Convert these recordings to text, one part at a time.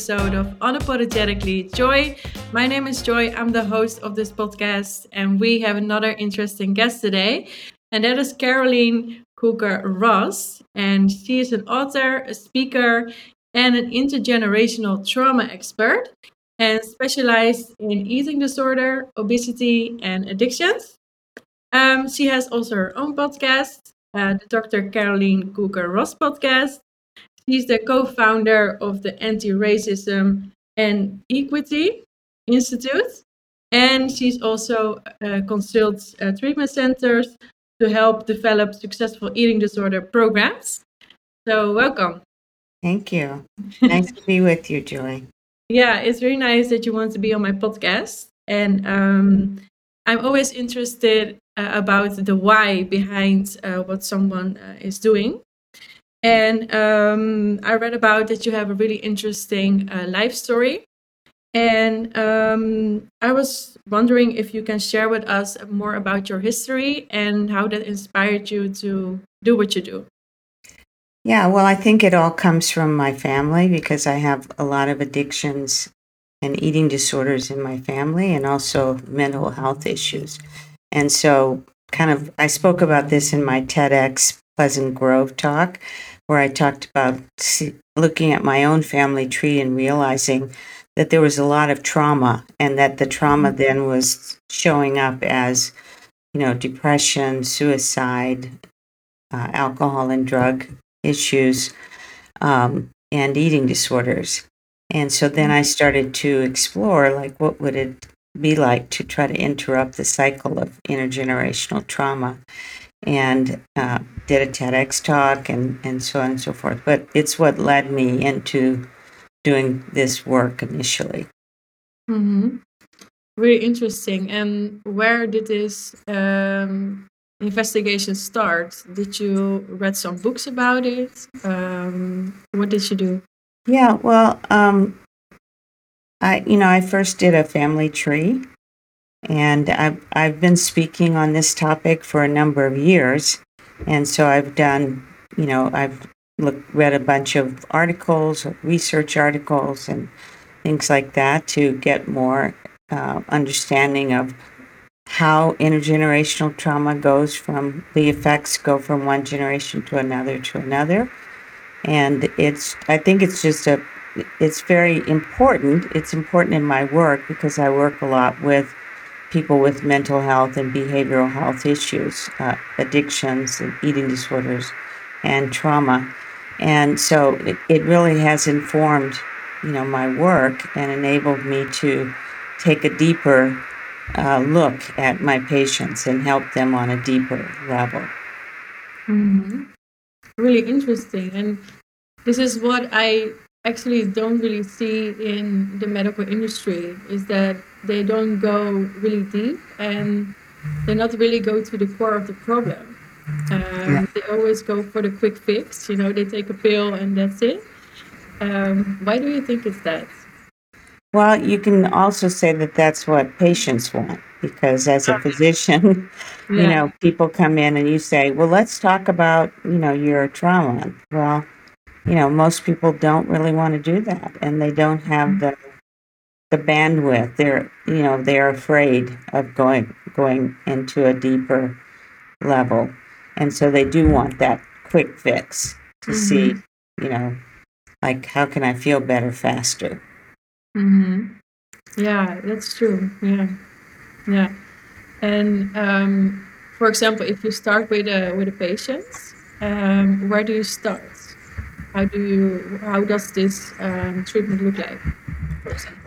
episode of Unapologetically Joy. My name is Joy, I'm the host of this podcast, and we have another interesting guest today, and that is Carolyn Coker Ross. And she is an author, a speaker, and an intergenerational trauma expert, and specialized in eating disorder, obesity, and addictions. Um, she has also her own podcast, uh, the Dr. Carolyn Coker Ross podcast, He's the co-founder of the Anti-Racism and Equity Institute, and she's also uh, consults uh, treatment centers to help develop successful eating disorder programs. So, welcome. Thank you. Nice to be with you, Joy. Yeah, it's really nice that you want to be on my podcast. And um, I'm always interested uh, about the why behind uh, what someone uh, is doing. And um, I read about that you have a really interesting uh, life story. And um, I was wondering if you can share with us more about your history and how that inspired you to do what you do. Yeah, well, I think it all comes from my family because I have a lot of addictions and eating disorders in my family and also mental health issues. And so, kind of, I spoke about this in my TEDx Pleasant Grove talk where I talked about looking at my own family tree and realizing that there was a lot of trauma and that the trauma mm-hmm. then was showing up as you know depression suicide uh, alcohol and drug issues um, and eating disorders and so then i mm-hmm. started to explore like what would it be like to try to interrupt the cycle of intergenerational trauma and uh, did a TEDx talk and, and so on and so forth. But it's what led me into doing this work initially. Mm-hmm. Really interesting. And where did this um, investigation start? Did you read some books about it? Um, what did you do? Yeah, well, um, I you know I first did a family tree and I've, I've been speaking on this topic for a number of years. And so I've done, you know, I've read a bunch of articles, research articles, and things like that to get more uh, understanding of how intergenerational trauma goes from the effects go from one generation to another to another. And it's, I think it's just a, it's very important. It's important in my work because I work a lot with people with mental health and behavioral health issues, uh, addictions and eating disorders, and trauma. And so it, it really has informed, you know, my work and enabled me to take a deeper uh, look at my patients and help them on a deeper level. Mm-hmm. Really interesting. And this is what I actually don't really see in the medical industry is that they don't go really deep and they not really go to the core of the problem. Um, yeah. They always go for the quick fix. You know, they take a pill and that's it. Um, why do you think it's that? Well, you can also say that that's what patients want because as a physician, yeah. you know, people come in and you say, "Well, let's talk about, you know, your trauma." Well, you know, most people don't really want to do that and they don't have the the bandwidth. They're you know, they're afraid of going going into a deeper level. And so they do want that quick fix to mm-hmm. see, you know, like how can I feel better faster? Mhm. Yeah, that's true. Yeah. Yeah. And um, for example, if you start with a with a patient, um, where do you start? How do you? How does this um, treatment look like?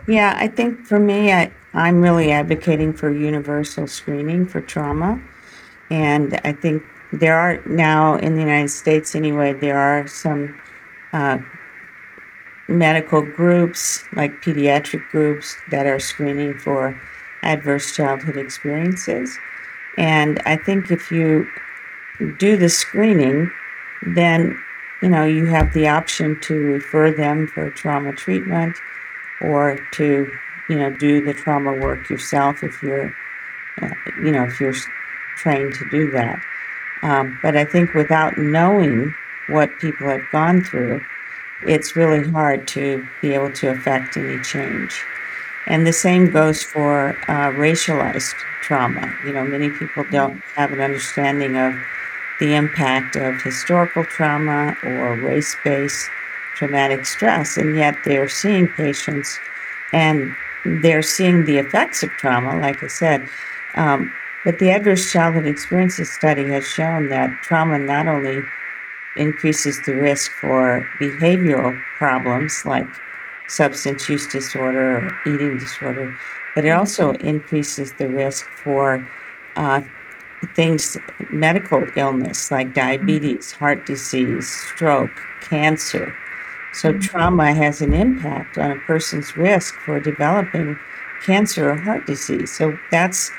Yeah, I think for me, I, I'm really advocating for universal screening for trauma. And I think there are now in the United States, anyway, there are some uh, medical groups, like pediatric groups, that are screening for adverse childhood experiences. And I think if you do the screening, then you know, you have the option to refer them for trauma treatment or to, you know, do the trauma work yourself if you're, uh, you know, if you're trained to do that. Um, but I think without knowing what people have gone through, it's really hard to be able to affect any change. And the same goes for uh, racialized trauma. You know, many people don't have an understanding of the impact of historical trauma or race based traumatic stress, and yet they're seeing patients and they're seeing the effects of trauma, like I said. Um, but the Adverse Childhood Experiences study has shown that trauma not only increases the risk for behavioral problems like substance use disorder or eating disorder, but it also increases the risk for uh, things, medical illness like mm-hmm. diabetes, heart disease, stroke, cancer. So, mm-hmm. trauma has an impact on a person's risk for developing cancer or heart disease. So, that's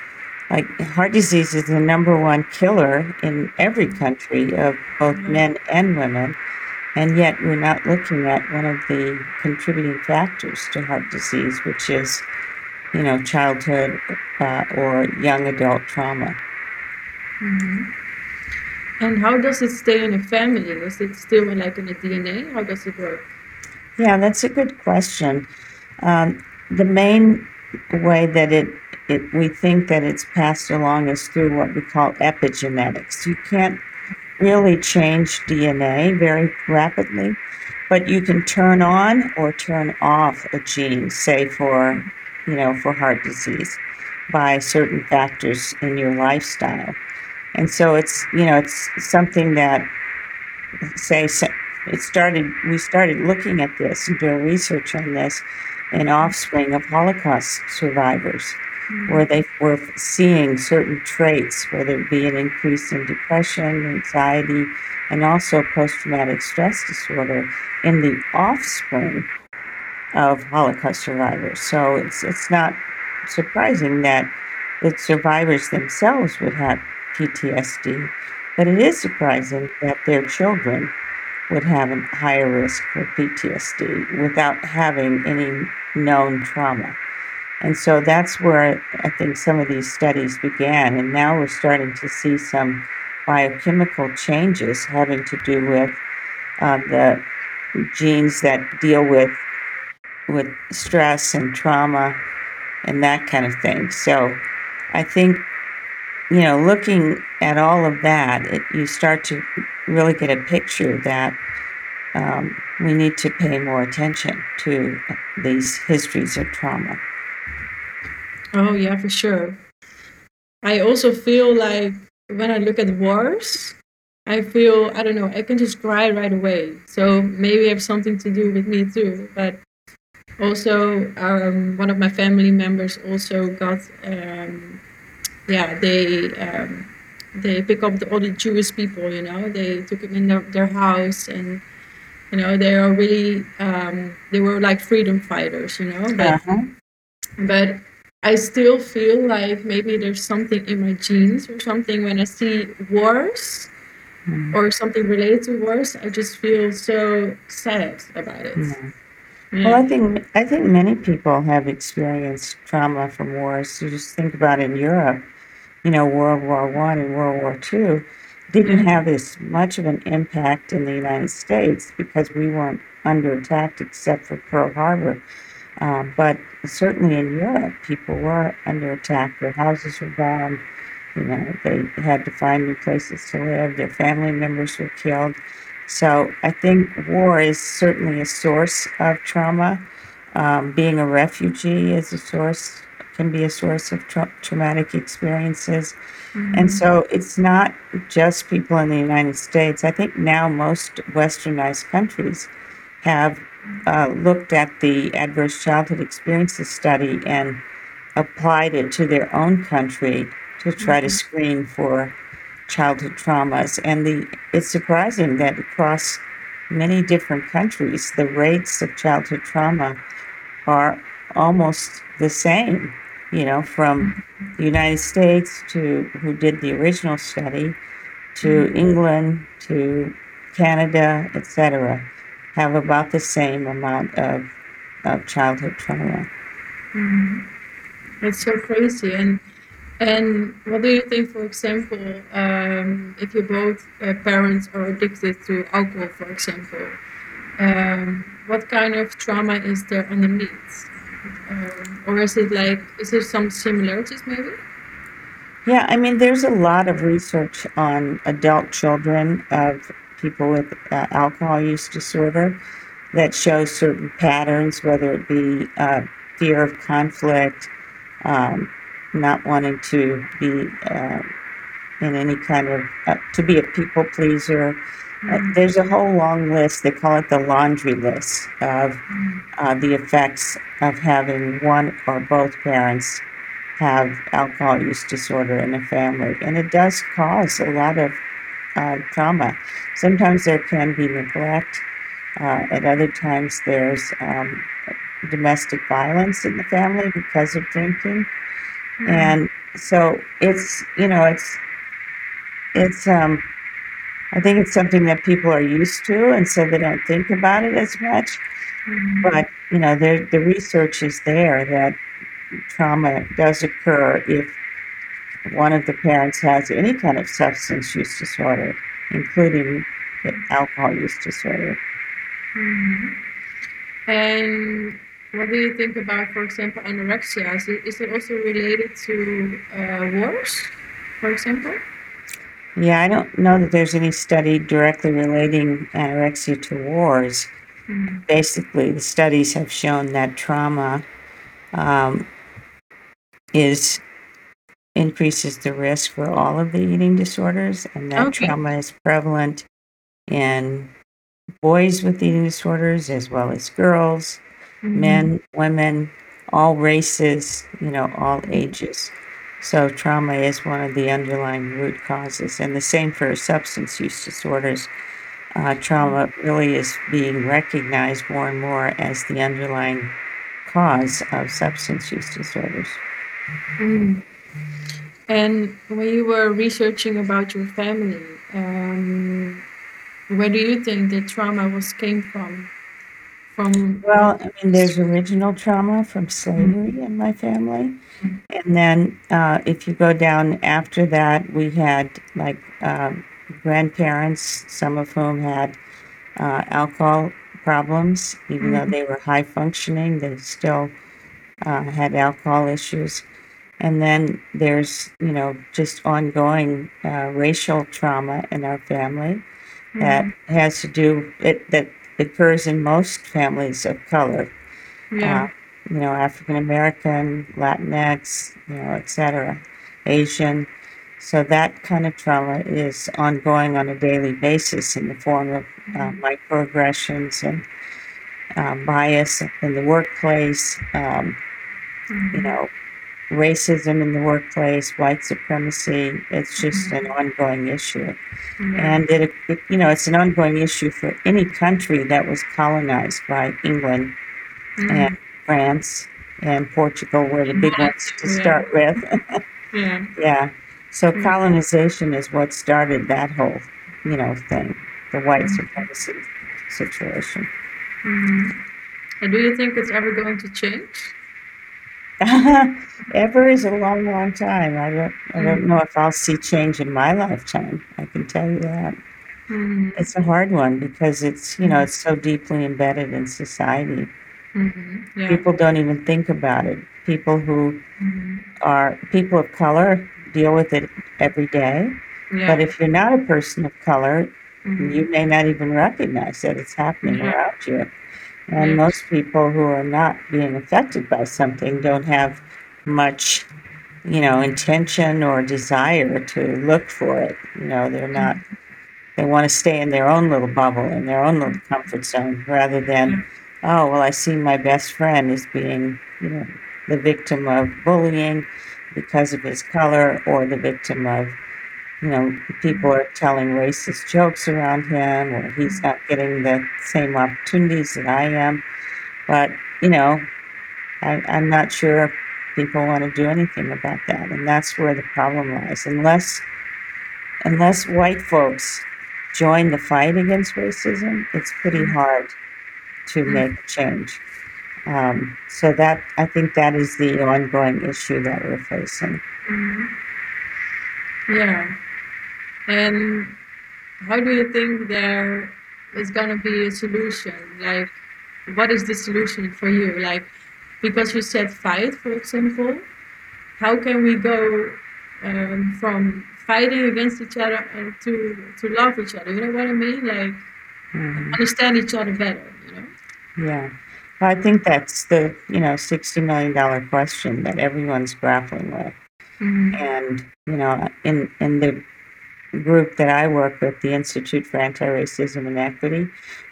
like heart disease is the number one killer in every country of both mm-hmm. men and women. And yet, we're not looking at one of the contributing factors to heart disease, which is, you know, childhood uh, or young adult trauma. Mm-hmm. And how does it stay in a family? Is it still like in the DNA? How does it work? Yeah, that's a good question. Um, the main way that it, it we think that it's passed along is through what we call epigenetics. You can't really change DNA very rapidly, but you can turn on or turn off a gene, say for, you know, for heart disease by certain factors in your lifestyle. And so it's, you know, it's something that say it started we started looking at this and doing research on this in offspring of Holocaust survivors mm-hmm. where they were seeing certain traits, whether it be an increase in depression, anxiety, and also post traumatic stress disorder in the offspring of Holocaust survivors. So it's, it's not surprising that the survivors themselves would have PTSD, but it is surprising that their children would have a higher risk for PTSD without having any known trauma. And so that's where I think some of these studies began. And now we're starting to see some biochemical changes having to do with uh, the genes that deal with with stress and trauma and that kind of thing. So I think you know, looking at all of that, it, you start to really get a picture that um, we need to pay more attention to these histories of trauma. Oh, yeah, for sure. I also feel like when I look at wars, I feel, I don't know, I can just cry right away. So maybe has something to do with me too. But also, um, one of my family members also got, um, yeah, they. Um, they pick up the, all the Jewish people, you know, they took them in their, their house and you know they are really um, they were like freedom fighters you know but uh-huh. but I still feel like maybe there's something in my genes or something when I see wars mm. or something related to wars. I just feel so sad about it. Yeah. Yeah. Well, I think I think many people have experienced trauma from wars. You just think about in Europe, you know, World War One and World War Two didn't mm-hmm. have as much of an impact in the United States because we weren't under attack except for Pearl Harbor. Uh, but certainly in Europe, people were under attack. Their houses were bombed. You know, they had to find new places to live. Their family members were killed. So I think war is certainly a source of trauma. Um, being a refugee is a source, can be a source of tra- traumatic experiences. Mm-hmm. And so it's not just people in the United States. I think now most westernized countries have uh, looked at the adverse childhood experiences study and applied it to their own country to try mm-hmm. to screen for childhood traumas. And the it's surprising that across many different countries, the rates of childhood trauma are almost the same. You know, from the United States to who did the original study, to mm-hmm. England to Canada, etc have about the same amount of, of childhood trauma. Mm-hmm. That's so crazy. And and what do you think, for example, um, if you both uh, parents are addicted to alcohol, for example, um, what kind of trauma is there underneath? Um, or is it like, is there some similarities maybe? Yeah, I mean, there's a lot of research on adult children of people with uh, alcohol use disorder that shows certain patterns, whether it be uh, fear of conflict, um, not wanting to be uh, in any kind of, uh, to be a people pleaser. Uh, there's a whole long list, they call it the laundry list of uh, the effects of having one or both parents have alcohol use disorder in a family. And it does cause a lot of uh, trauma. Sometimes there can be neglect, uh, at other times, there's um, domestic violence in the family because of drinking. Mm-hmm. And so it's, you know, it's, it's, um, I think it's something that people are used to, and so they don't think about it as much. Mm-hmm. But, you know, there, the research is there that trauma does occur if one of the parents has any kind of substance use disorder, including alcohol use disorder. Mm-hmm. And what do you think about, for example, anorexia? Is it, is it also related to uh, wars, for example? Yeah, I don't know that there's any study directly relating anorexia to wars. Mm-hmm. Basically, the studies have shown that trauma um, is increases the risk for all of the eating disorders, and that okay. trauma is prevalent in boys with eating disorders as well as girls, mm-hmm. men, women, all races, you know, all ages. So, trauma is one of the underlying root causes, and the same for substance use disorders. Uh, trauma really is being recognized more and more as the underlying cause of substance use disorders. Mm. And when you were researching about your family, um, where do you think the trauma was came from? From well, I mean, there's original trauma from slavery mm-hmm. in my family. And then uh, if you go down after that, we had like uh, grandparents, some of whom had uh, alcohol problems, even mm-hmm. though they were high functioning, they still uh, had alcohol issues. And then there's, you know, just ongoing uh, racial trauma in our family mm-hmm. that has to do it that occurs in most families of color. Yeah. You know, African American, Latinx, you know, etc., Asian. So that kind of trauma is ongoing on a daily basis in the form of uh, mm-hmm. microaggressions and uh, bias in the workplace. Um, mm-hmm. You know, racism in the workplace, white supremacy. It's just mm-hmm. an ongoing issue. Mm-hmm. And it, it, you know, it's an ongoing issue for any country that was colonized by England mm-hmm. and France and Portugal were the big ones to yeah. start with. yeah. Yeah. So mm-hmm. colonization is what started that whole, you know, thing, the white mm-hmm. supremacy situation. Mm-hmm. And do you think it's ever going to change? Ever is a long, long time. I don't, I don't mm. know if I'll see change in my lifetime. I can tell you that. Mm. It's a hard one because it's, you know, it's so deeply embedded in society. Mm-hmm. Yeah. People don't even think about it. People who mm-hmm. are people of color deal with it every day. Yeah. But if you're not a person of color, mm-hmm. you may not even recognize that it's happening yeah. around you. And most people who are not being affected by something don't have much, you know, intention or desire to look for it. You know, they're not, they want to stay in their own little bubble, in their own little comfort zone, rather than, oh, well, I see my best friend is being, you know, the victim of bullying because of his color or the victim of you know, people are telling racist jokes around him, or he's not getting the same opportunities that I am. But, you know, I, I'm not sure people want to do anything about that. And that's where the problem lies. Unless, unless white folks join the fight against racism, it's pretty hard to make change. Um, so that I think that is the ongoing issue that we're facing. Mm-hmm. Yeah. And how do you think there is gonna be a solution, like what is the solution for you? Like because you said fight, for example, how can we go um, from fighting against each other to to love each other? You know what I mean? Like mm-hmm. understand each other better. Yeah. Well, I think that's the you know sixty million dollar question that everyone's grappling with, mm-hmm. and you know in in the group that I work with, the Institute for Anti-Racism and Equity,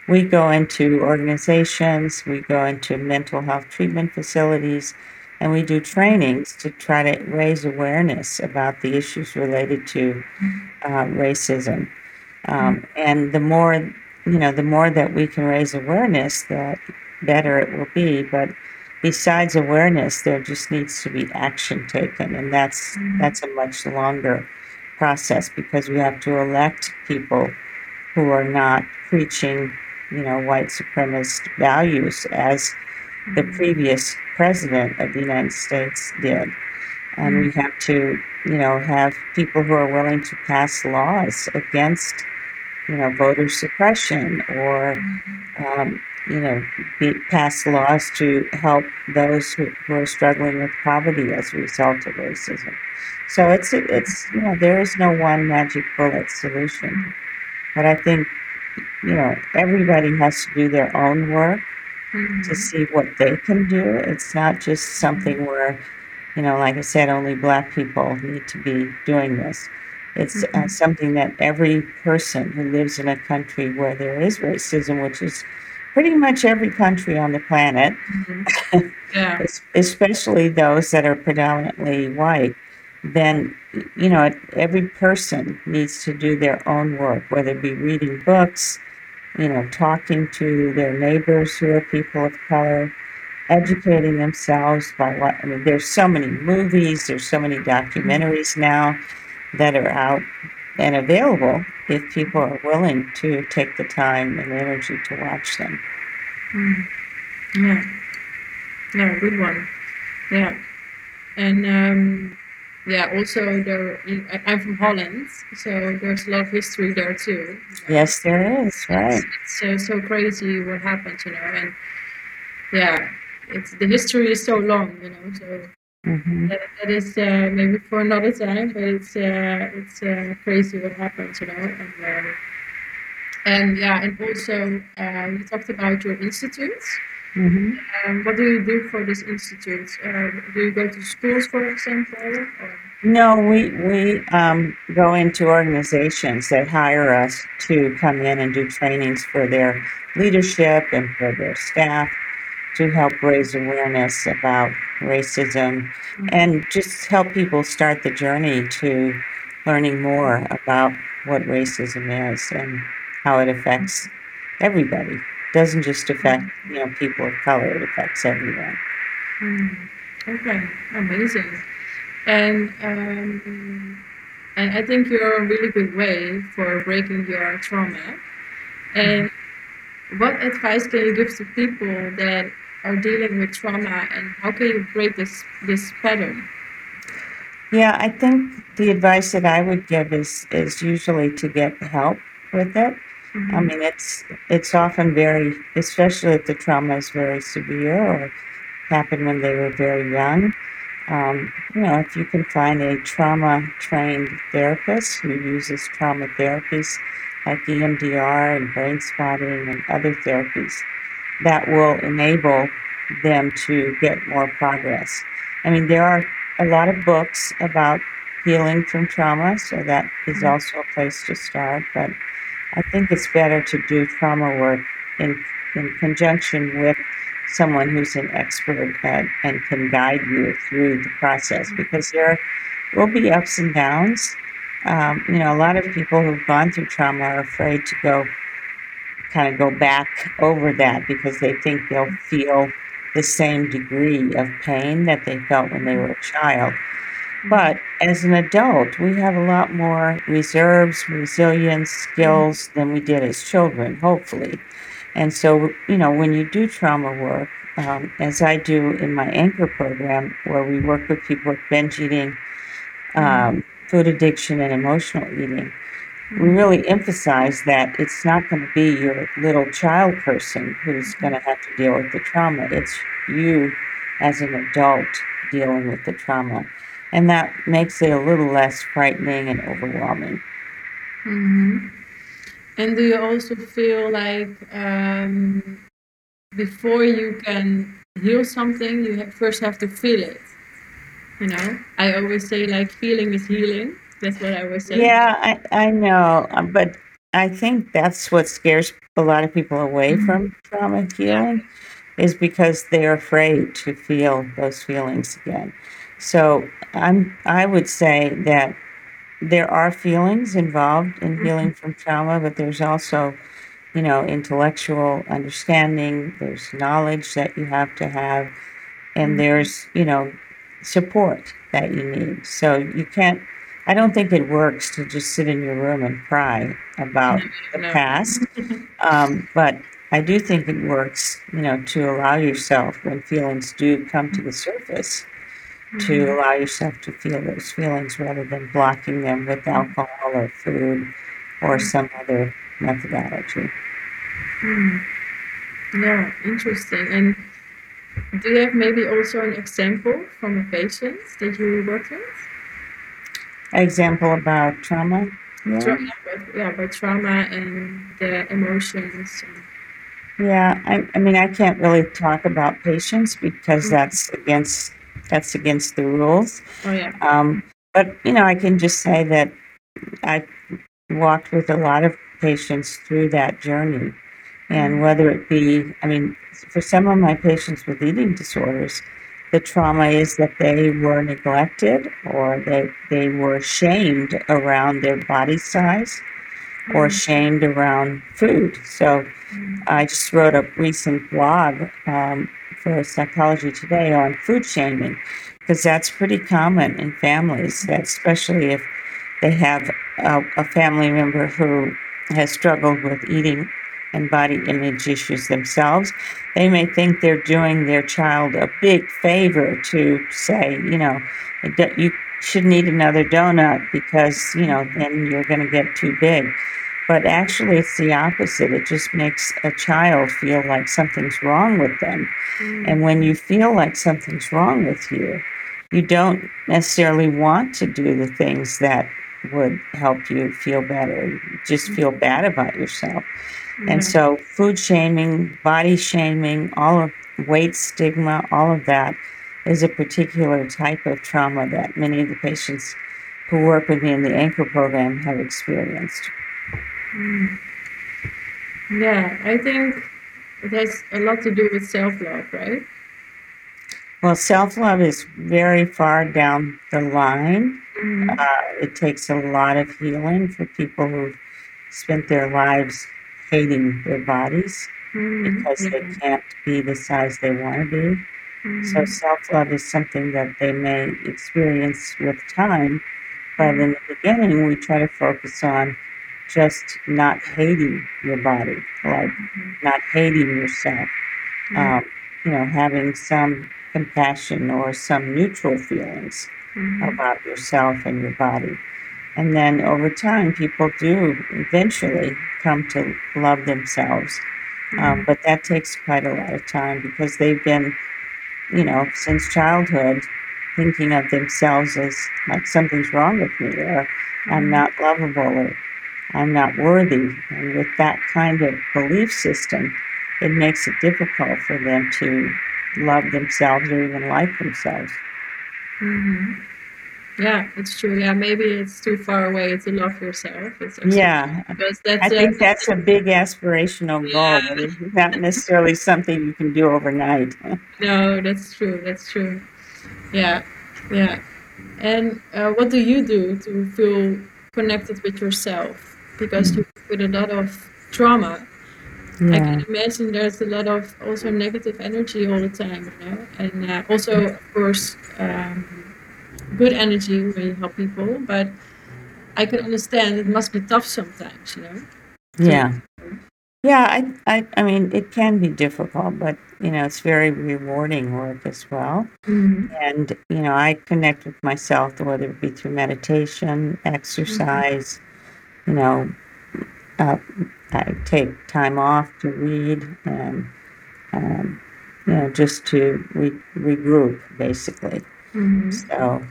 we go into organizations, we go into mental health treatment facilities, and we do trainings to try to raise awareness about the issues related to uh, racism. Um, and the more, you know, the more that we can raise awareness, the better it will be. But besides awareness, there just needs to be action taken, and that's mm-hmm. that's a much longer process because we have to elect people who are not preaching, you know, white supremacist values as the mm-hmm. previous president of the United States did. And we mm-hmm. have to, you know, have people who are willing to pass laws against, you know, voter suppression or, um, you know, be, pass laws to help those who, who are struggling with poverty as a result of racism. So it's it's you know there is no one magic bullet solution, but I think you know everybody has to do their own work mm-hmm. to see what they can do. It's not just something where you know, like I said, only Black people need to be doing this. It's uh, mm-hmm. uh, something that every person who lives in a country where there is racism, which is pretty much every country on the planet, mm-hmm. yeah. especially those that are predominantly white, then you know every person needs to do their own work whether it be reading books you know talking to their neighbors who are people of color educating themselves by what i mean there's so many movies there's so many documentaries now that are out and available if people are willing to take the time and energy to watch them mm. yeah yeah good one yeah and um yeah, also there. I'm from Holland, so there's a lot of history there too. Yes, there is. Right. It's, it's so crazy what happened, you know, and yeah, it's the history is so long, you know. So mm-hmm. that, that is uh, maybe for another time, but it's uh, it's uh, crazy what happens, you know, and. Uh, and yeah, and also uh, you talked about your institutes. Mm-hmm. Um, what do you do for this institute? Uh, do you go to schools, for example? Or? No, we we um, go into organizations that hire us to come in and do trainings for their leadership and for their staff to help raise awareness about racism and just help people start the journey to learning more about what racism is and how it affects everybody It doesn't just affect you know people of color; it affects everyone. Mm. Okay, amazing. And um, and I think you're a really good way for breaking your trauma. And what advice can you give to people that are dealing with trauma, and how can you break this this pattern? Yeah, I think the advice that I would give is is usually to get help with it. Mm-hmm. I mean, it's it's often very, especially if the trauma is very severe or happened when they were very young. Um, you know, if you can find a trauma trained therapist who uses trauma therapies like EMDR and brain spotting and other therapies, that will enable them to get more progress. I mean, there are a lot of books about healing from trauma, so that is mm-hmm. also a place to start. But I think it's better to do trauma work in, in conjunction with someone who's an expert at, and can guide you through the process because there will be ups and downs. Um, you know, a lot of people who've gone through trauma are afraid to go kind of go back over that because they think they'll feel the same degree of pain that they felt when they were a child. But as an adult, we have a lot more reserves, resilience, skills than we did as children, hopefully. And so, you know, when you do trauma work, um, as I do in my anchor program, where we work with people with binge eating, um, food addiction, and emotional eating, we really emphasize that it's not going to be your little child person who's going to have to deal with the trauma. It's you as an adult dealing with the trauma. And that makes it a little less frightening and overwhelming. Mm-hmm. And do you also feel like um, before you can heal something, you first have to feel it? You know, I always say like feeling is healing. That's what I always say. Yeah, I, I know. uh, But I think that's what scares a lot of people away Mhm. from trauma healing is because they're afraid to feel those feelings again. So I'm I would say that there are feelings involved in healing from trauma, but there's also, you know, intellectual understanding, there's knowledge that you have to have, and Mhm. there's, you know, support that you need. So you can't I don't think it works to just sit in your room and cry about the No. past. Um, but I do think it works, you know, to allow yourself when feelings do come to the surface to Mhm. allow yourself to feel those feelings rather than blocking them with alcohol or food or some other methodology. Hmm. Yeah, interesting. And do you have maybe also an example from a patient that you worked with? Example about trauma. Yeah. Tra- yeah, but, trauma and the emotions. Yeah, I, I mean, I can't really talk about patients because Mhm. that's against that's against the rules. Oh yeah. Um, but you know, I can just say that I walked with a lot of patients through that journey, and Mhm. whether it be, I mean, for some of my patients with eating disorders, the trauma is that they were neglected or they they were shamed around their body size or Mhm. shamed around food. So. I just wrote a recent blog um, for Psychology Today on food shaming because that's pretty common in families, especially if they have a, a family member who has struggled with eating and body image issues themselves. They may think they're doing their child a big favor to say, you know, you shouldn't eat another donut because, you know, then you're going to get too big. But actually, it's the opposite. It just makes a child feel like something's wrong with them. Mhm. And when you feel like something's wrong with you, you don't necessarily want to do the things that would help you feel better. You just feel bad about yourself. And so, food shaming, body shaming, all of weight stigma, all of that is a particular type of trauma that many of the patients who work with me in the Anchor program have experienced. Mm. Yeah, I think it has a lot to do with self love, right? Well, self love is very far down the line. Mhm. Uh, it takes a lot of healing for people who've spent their lives hating their bodies Mhm. because they can't be the size they want to be. So, Mhm. self love is something that they may experience with time, but in the beginning, we try to focus on just not hating your body, like Mhm. not hating yourself, Yeah. um, you know, having some compassion or some neutral feelings Mhm. about yourself and your body. And then over time, people do eventually come to love themselves. Um, Mhm. but that takes quite a lot of time because they've been, you know, since childhood thinking of themselves as like something's wrong with me or I'm Mhm. not lovable or I'm not worthy. And with that kind of belief system, it makes it difficult for them to love themselves or even like themselves. Mhm. Yeah, it's true. Yeah, maybe it's too far away to love yourself. Yeah, because I think a that's a big aspirational goal, yeah. but it's not necessarily something you can do overnight. No, that's true. That's true. Yeah, yeah. And uh, what do you do to feel connected with yourself? Because you with a lot of trauma. I can imagine there's a lot of also negative energy all the time, you know, and uh, also of course um, good energy when you help people. But I can understand it must be tough sometimes, you know. Yeah. Yeah, I, I, I mean, it can be difficult, but you know, it's very rewarding work as well. Mhm. And you know, I connect with myself, whether it be through meditation, exercise, you know, uh, I take time off to read and, um, you know, just to re- regroup, basically. Mm-hmm. So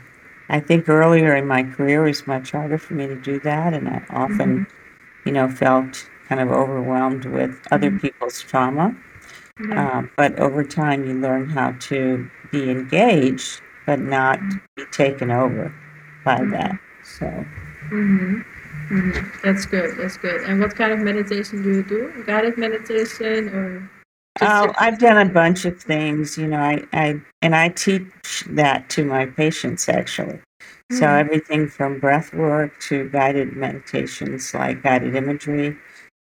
I think earlier in my career it was much harder for me to do that, and I often, you know, felt kind of overwhelmed with other Mhm. people's trauma. Yeah. Um, but over time, you learn how to be engaged, but not be taken over by Mhm. that. So, Mm-hmm. Mm-hmm. That's good. That's good. And what kind of meditation do you do? Guided meditation or uh, I've done a bunch of things, you know, I, I and I teach that to my patients actually. So Mhm. everything from breath work to guided meditations like guided imagery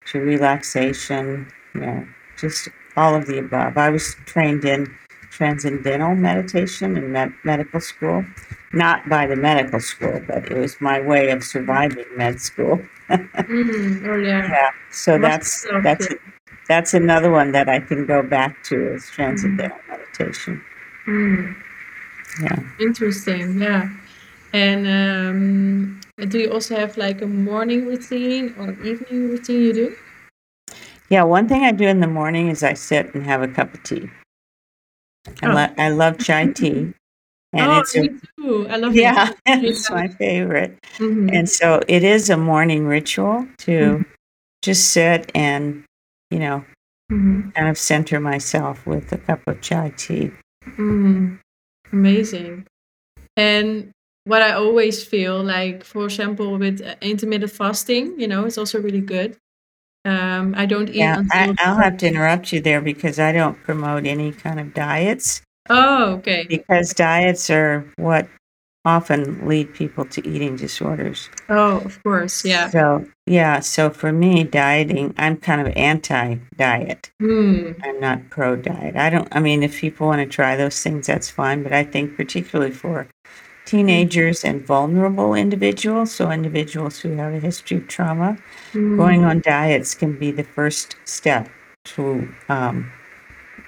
to relaxation, you know, just all of the above. I was trained in transcendental meditation in med- medical school, not by the medical school, but it was my way of surviving med school. Mhm. Oh yeah. Yeah, so Must that's that's. That's another one that I can go back to is transcendental meditation. Mm. Yeah. Interesting. Yeah. And um, do you also have like a morning routine or evening routine you do? Yeah, one thing I do in the morning is I sit and have a cup of tea. I, Oh. lo- I love chai tea, and oh, it's a, me too. I love yeah, it. it's my favorite. hmm And so it is a morning ritual to Mhm. just sit and you know hmm kind of center myself with a cup of chai tea. hmm Amazing. And what I always feel like, for example, with uh, intermittent fasting, you know, it's also really good. Um, I don't eat Yeah, I. I'll have to interrupt you there because I don't promote any kind of diets Oh, okay. because diets are what often lead people to eating disorders. Oh, of course. Yeah. So, yeah, so for me, dieting, I'm kind of anti diet. Hmm. I'm not pro diet. I don't, I mean, if people want to try those things, that's fine. But I think, particularly for teenagers and vulnerable individuals, so individuals who have a history of trauma, Hmm. going on diets can be the first step to um,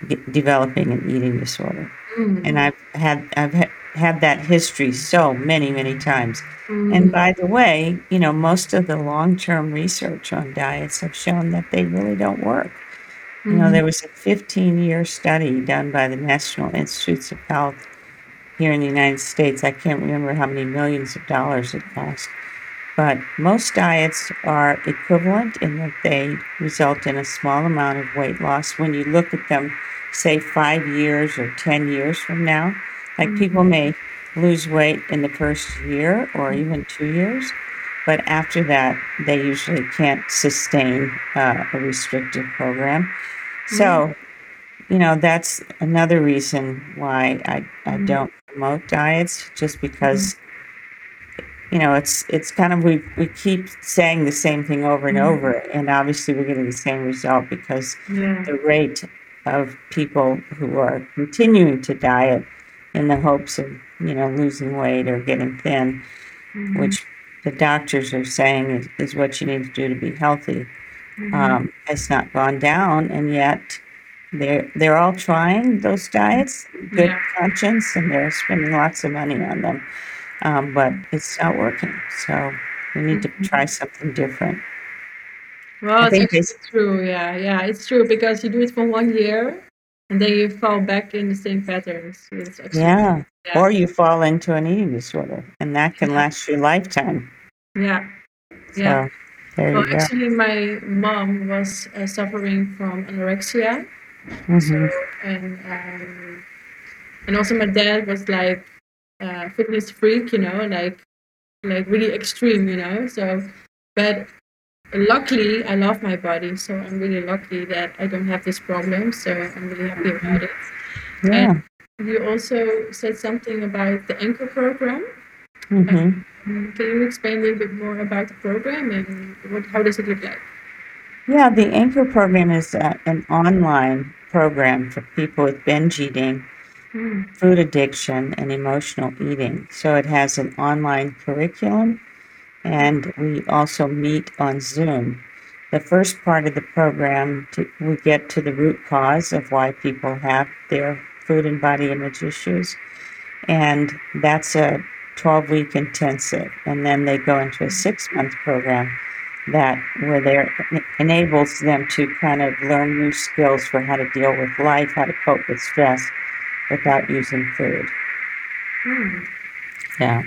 de- developing an eating disorder. Hmm. And I've had, I've ha- had that history so many, many times. Hmm. And by the way, you know, most of the long term research on diets have shown that they really don't work. You know, Mhm. there was a 15 year study done by the National Institutes of Health here in the United States. I can't remember how many millions of dollars it cost. But most diets are equivalent in that they result in a small amount of weight loss when you look at them, say, five years or 10 years from now. Like people may lose weight in the first year or even two years, but after that, they usually can't sustain uh, a restrictive program. So, you know, that's another reason why I, I Mhm. don't promote diets, just because, you know, it's it's kind of we we keep saying the same thing over and over, and obviously we're getting the same result because Yeah. the rate of people who are continuing to diet in the hopes of you know losing weight or getting thin, Mhm. which the doctors are saying is, is what you need to do to be healthy Mhm. um, has not gone down, and yet they're they're all trying those diets, good Yeah. conscience, and they're spending lots of money on them, um, but it's not working. So we need to Mhm. try something different. Well, I it's true. Yeah, yeah, it's true because you do it for one year and then you fall back in the same patterns. Yeah, yeah, or you fall into an eating disorder, and that can last your lifetime. yeah, yeah. So there Well, you go. actually, my mom was uh, suffering from anorexia, hmm so and um, and also my dad was like uh, fitness freak, you know, like like really extreme, you know. So, but luckily, I love my body, so I'm really lucky that I don't have this problem. So I'm really happy about it. Yeah. And you also said something about the Anchor program. Mm-hmm. Um, Can you explain a little bit more about the program and what how does it look like? Yeah, the Anchor program is uh, an online program for people with binge eating Mm, food addiction and emotional eating. So it has an online curriculum and we also meet on Zoom. The first part of the program, to, we get to the root cause of why people have their food and body image issues. And that's a 12 week intensive. And then they go into a six month program that where there enables them to kind of learn new skills for how to deal with life, how to cope with stress without using food. Hmm. Yeah.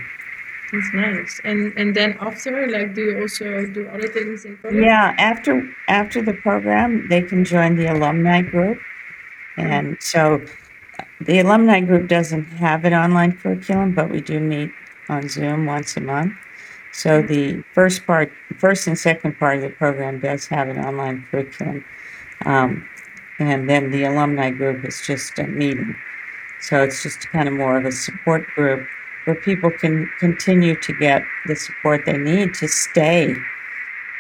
That's nice. And and then after, like, do you also do other things in program? Yeah, after after the program, they can join the alumni group. And so the alumni group doesn't have an online curriculum, but we do meet on Zoom once a month. So the first part, first and second part of the program does have an online curriculum. Um, and then the alumni group is just a meeting. So it's just kind of more of a support group where people can continue to get the support they need to stay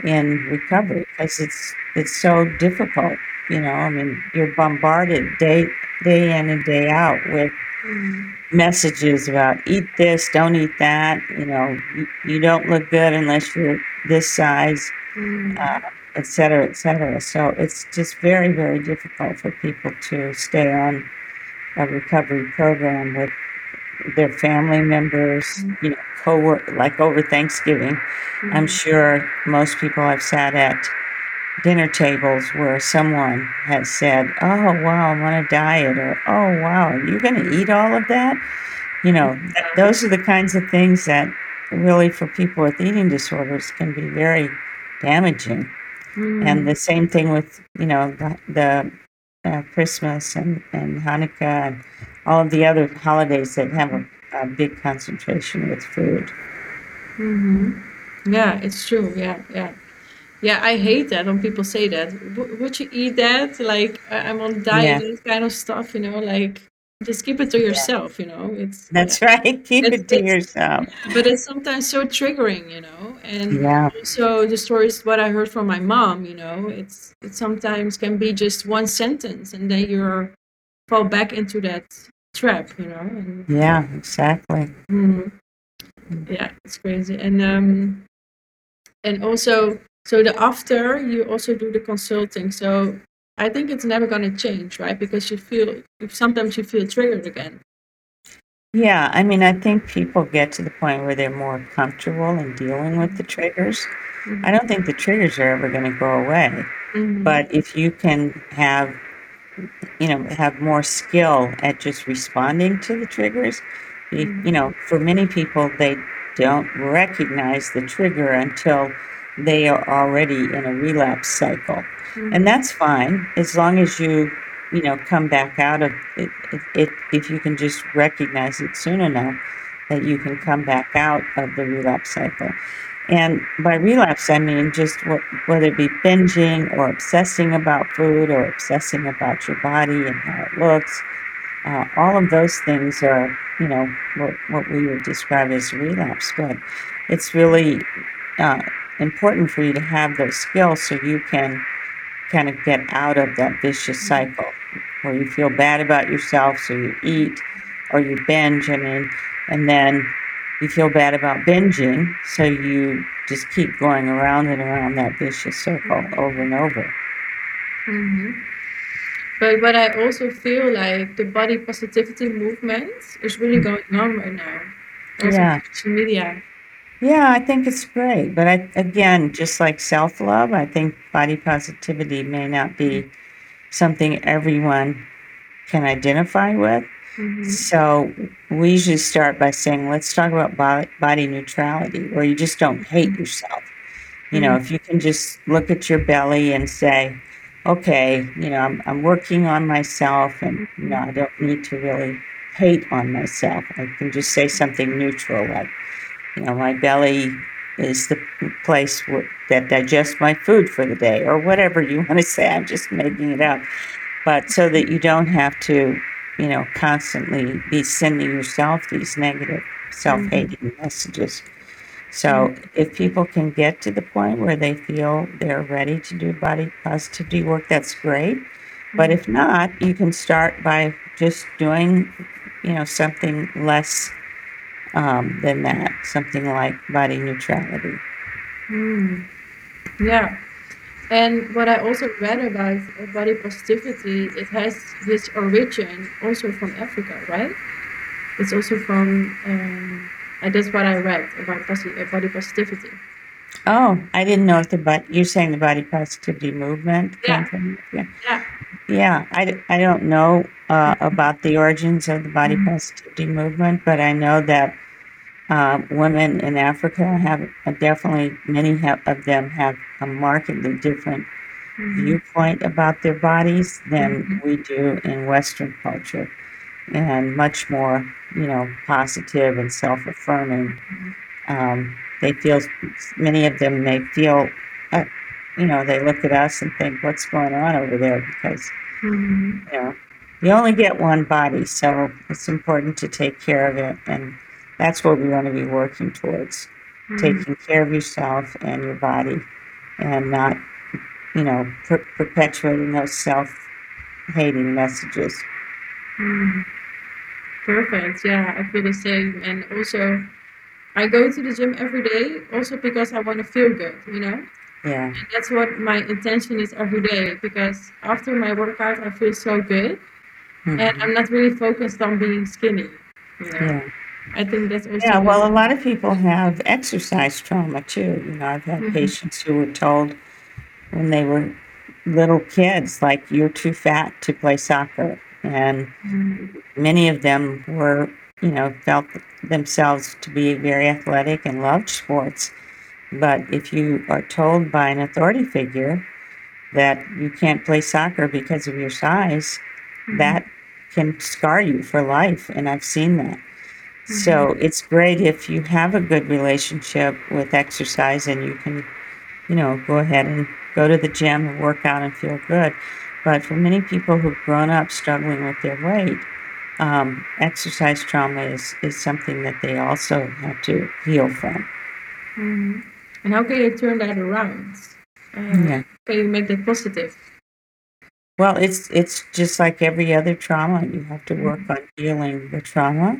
in recovery because it's it's so difficult. You know, I mean, you're bombarded day day in and day out with Mm. messages about eat this, don't eat that. You know, you, you don't look good unless you're this size, Mm. uh, et cetera, et cetera. So it's just very, very difficult for people to stay on a recovery program with their family members, you know, co work like over Thanksgiving. I'm Mhm. sure most people have sat at dinner tables where someone has said, "Oh wow, I'm on a diet," or "Oh wow, are you going to eat all of that?" You know, th- Yeah. those are the kinds of things that really, for people with eating disorders, can be very damaging. Mm. And the same thing with you know the, the uh, Christmas and and Hanukkah and all of the other holidays that have a, a big concentration with food. hmm Yeah, it's true. Yeah, yeah. Yeah, I hate that when people say that. W- would you eat that? Like, I- I'm on diet, Yeah, kind of stuff, you know, like, just keep it to yeah, yourself, you know? It's, yeah. that's right. Keep It's, it to yourself. but it's sometimes so triggering, you know? And Yeah, so the stories, what I heard from my mom, you know, it's, it sometimes can be just one sentence and then you're fall back into that trap, you know? And yeah, exactly. mhm. yeah, it's crazy. And, um, and also so the after you also do the consulting so i think it's never going to change right? Because you feel sometimes you feel triggered again. Yeah, I mean, I think people get to the point where they're more comfortable in dealing with the triggers. I hmm don't think the triggers are ever going to go away, hmm but if you can have, you know, have more skill at just responding to the triggers, you, you know, for many people, they don't recognize the trigger until they are already in a relapse cycle. And that's fine as long as you, you know, come back out of it, it, it if you can just recognize it soon enough that you can come back out of the relapse cycle. And by relapse, I mean just what, whether it be binging or obsessing about food or obsessing about your body and how it looks. Uh, all of those things are, you know, what, what we would describe as relapse. But it's really uh, important for you to have those skills so you can kind of get out of that vicious cycle where you feel bad about yourself, so you eat or you binge. I mean, and then you feel bad about binging, so you just keep going around and around that vicious circle over and over. hmm but but i also feel like the body positivity movement is really going on right now also Yeah. social media Yeah, I think it's great. But I, again, just like self love, I think body positivity may not be something everyone can identify with. hmm So we usually start by saying, let's talk about body, body neutrality, where you just don't hate yourself. You know, hmm if you can just look at your belly and say, okay, you know, I'm, I'm working on myself and, you know, I don't need to really hate on myself. I can just say something neutral like, you know, my belly is the place where, that digests my food for the day or whatever you want to say. I'm just making it up. But so that you don't have to, you know, constantly be sending yourself these negative self hating mm-hmm. messages. So mm-hmm. if people can get to the point where they feel they're ready to do body positivity work, that's great. But mm-hmm. if not, you can start by just doing, you know, something less um, than that, something like body neutrality. hmm yeah And what I also read about body positivity, it has its origin also from Africa, right? It's also from, um, and that's what I read about posi- uh, body positivity. Oh, I didn't know if the but you're saying the body positivity movement Yeah. came from yeah. Yeah. Yeah, I, I don't know uh, about the origins of the body Mhm. positivity movement, but I know that uh, women in Africa have uh, definitely many have, of them have a markedly different Mhm. viewpoint about their bodies than Mhm. we do in Western culture, and much more, you know, positive and self-affirming. Um, they feel many of them may feel, uh, you know, they look at us and think, "What's going on over there?" Because Mhm. you know, you only get one body, so it's important to take care of it, and that's what we want to be working towards: Mhm. taking care of yourself and your body, and not, you know, per- perpetuating those self-hating messages. Mm. Perfect. Yeah, I feel the same. And also, I go to the gym every day also because I want to feel good, you know? Yeah, And that's what my intention is every day because after my workout, I feel so good. And Mhm. I'm not really focused on being skinny, you know? yeah, I think that's also yeah. Well, a lot of people have exercise trauma too. You know, I've had Mhm. patients who were told when they were little kids, like, "You're too fat to play soccer," and Mm. many of them were, you know, felt themselves to be very athletic and loved sports. But if you are told by an authority figure that you can't play soccer because of your size, Mhm. that can scar you for life. And I've seen that. So it's great if you have a good relationship with exercise and you can, you know, go ahead and go to the gym and work out and feel good. But for many people who've grown up struggling with their weight, um, exercise trauma is, is something that they also have to heal from. Mhm. And how can you turn that around? Uh, Yeah. can you make that positive? Well, it's it's just like every other trauma. You have to work Mhm. on healing the trauma,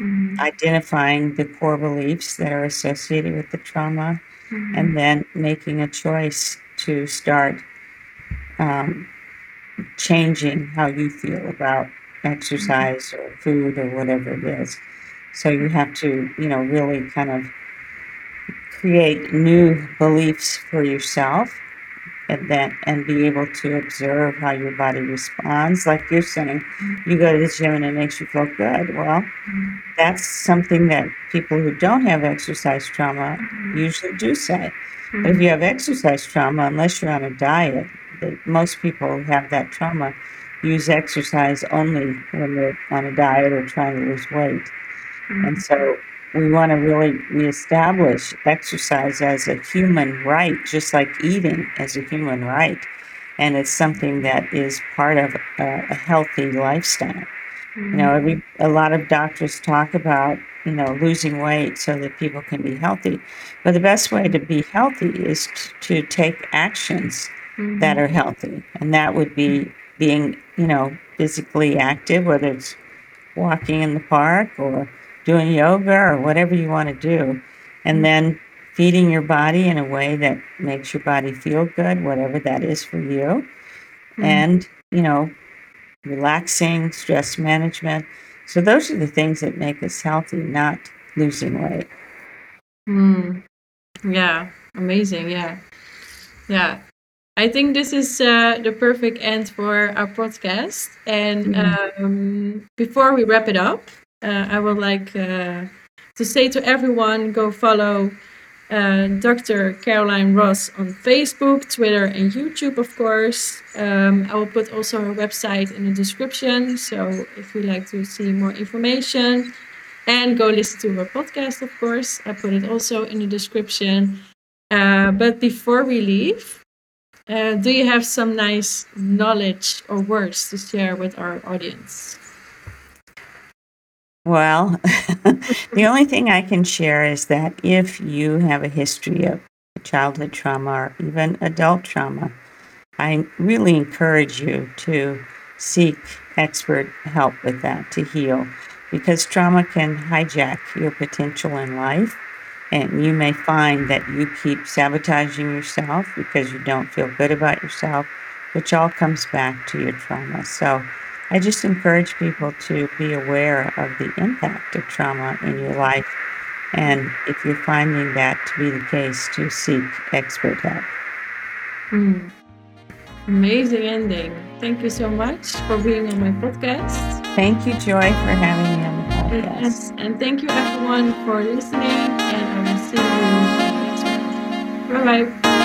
Mhm. identifying the core beliefs that are associated with the trauma, Mhm. and then making a choice to start um, changing how you feel about Mhm. exercise or food or whatever it is. So you have to, you know, really kind of create new beliefs for yourself and then and be able to observe how your body responds. Like you're saying, you go to the gym and it makes you feel good. Well, that's something that people who don't have exercise trauma usually do say. But if Mhm. you have exercise trauma, unless you're on a diet, most people who have that trauma use exercise only when they're on a diet or trying to lose weight. And Mhm. so we want to really reestablish exercise as a human right, just like eating as a human right. And it's something that is part of a, a healthy lifestyle. You know, every a lot of doctors talk about, you know, losing weight so that people can be healthy. But the best way to be healthy is t- to take actions that Mhm. are healthy. And that would be being, you know, physically active, whether it's walking in the park or doing yoga or whatever you want to do. And Mhm. then feeding your body in a way that makes your body feel good, whatever that is for you. Mhm. And, you know, relaxing, stress management. So those are the things that make us healthy, not losing weight. Mm. Yeah, amazing. Yeah, yeah. I think this is uh, the perfect end for our podcast. And Mhm. um, before we wrap it up, uh, I would like uh, to say to everyone go follow uh, Dr. Caroline Ross on Facebook, Twitter, and YouTube, of course. Um, I will put also her website in the description. So if you like to see more information, and go listen to her podcast, of course. I put it also in the description. Uh, but before we leave, uh, do you have some nice knowledge or words to share with our audience? Well, the only thing I can share is that if you have a history of childhood trauma or even adult trauma, I really encourage you to seek expert help with that to heal because trauma can hijack your potential in life. And you may find that you keep sabotaging yourself because you don't feel good about yourself, which all comes back to your trauma. So I just encourage people to be aware of the impact of trauma in your life And if you're finding that to be the case, to seek expert help. Mm. Amazing ending. Thank you so much for being on my podcast. Thank you, Joy, for having me on the podcast. Yes, and thank you everyone for listening, and I will see you next week. Bye bye.